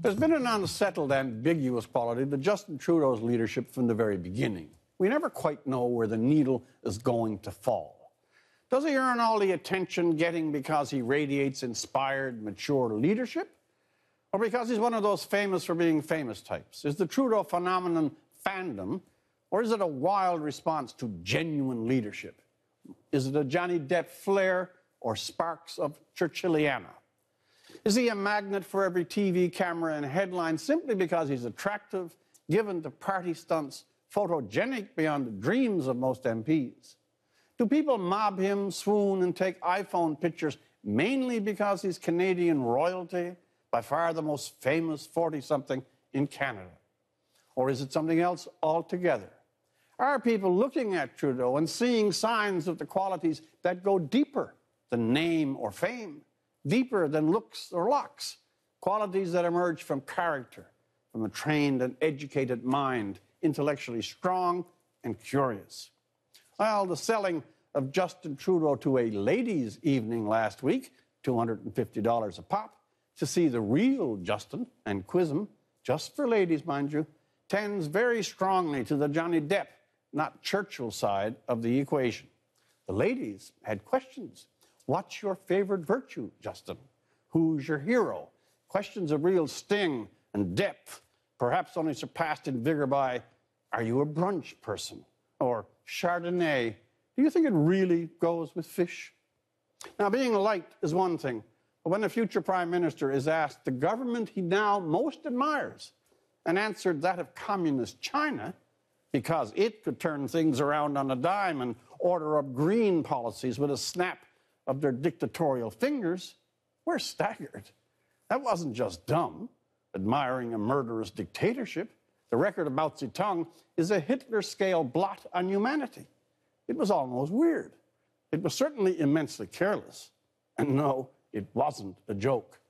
There's been an unsettled, ambiguous quality to Justin Trudeau's leadership from the very beginning. We never quite know where the needle is going to fall. Does he earn all the attention getting because he radiates inspired, mature leadership? Or because he's one of those famous for being famous types? Is the Trudeau phenomenon fandom, or is it a wild response to genuine leadership? Is it a Johnny Depp flair or sparks of Churchilliana? Is he a magnet for every TV camera and headline simply because he's attractive, given to party stunts, photogenic beyond the dreams of most MPs? Do people mob him, swoon, and take iPhone pictures mainly because he's Canadian royalty, by far the most famous 40 something in Canada? Or is it something else altogether? Are people looking at Trudeau and seeing signs of the qualities that go deeper than name or fame? Deeper than looks or locks, qualities that emerge from character, from a trained and educated mind, intellectually strong and curious. Well, the selling of Justin Trudeau to a ladies' evening last week, $250 a pop, to see the real Justin and quiz him, just for ladies, mind you, tends very strongly to the Johnny Depp, not Churchill side of the equation. The ladies had questions What's your favorite virtue, Justin? Who's your hero? Questions of real sting and depth, perhaps only surpassed in vigor by Are you a brunch person? Or Chardonnay. Do you think it really goes with fish? Now, being liked is one thing, but when a future prime minister is asked the government he now most admires and answered that of communist China, because it could turn things around on a dime and order up green policies with a snap of their dictatorial fingers, we're staggered. That wasn't just dumb, admiring a murderous dictatorship. The record of Mao Zedong is a Hitler scale blot on humanity. It was almost weird. It was certainly immensely careless. And no, it wasn't a joke.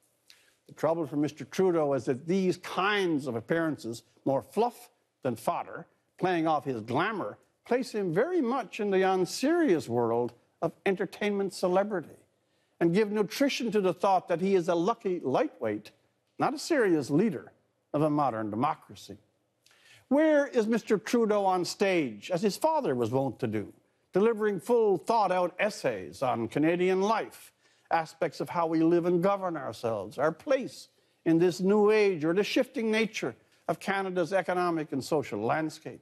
The trouble for Mr. Trudeau is that these kinds of appearances, more fluff than fodder, playing off his glamour, place him very much in the unserious world of entertainment celebrity and give nutrition to the thought that he is a lucky lightweight, not a serious leader of a modern democracy. Where is Mr. Trudeau on stage, as his father was wont to do, delivering full, thought out essays on Canadian life, aspects of how we live and govern ourselves, our place in this new age, or the shifting nature of Canada's economic and social landscape?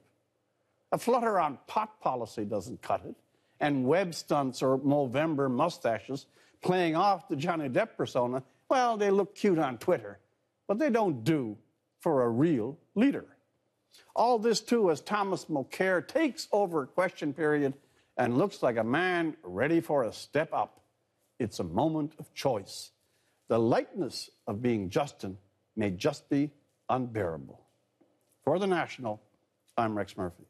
A flutter on pot policy doesn't cut it and web stunts or Movember mustaches playing off the Johnny Depp persona, well, they look cute on Twitter, but they don't do for a real leader. All this, too, as Thomas Mulcair takes over question period and looks like a man ready for a step up. It's a moment of choice. The lightness of being Justin may just be unbearable. For the National, I'm Rex Murphy.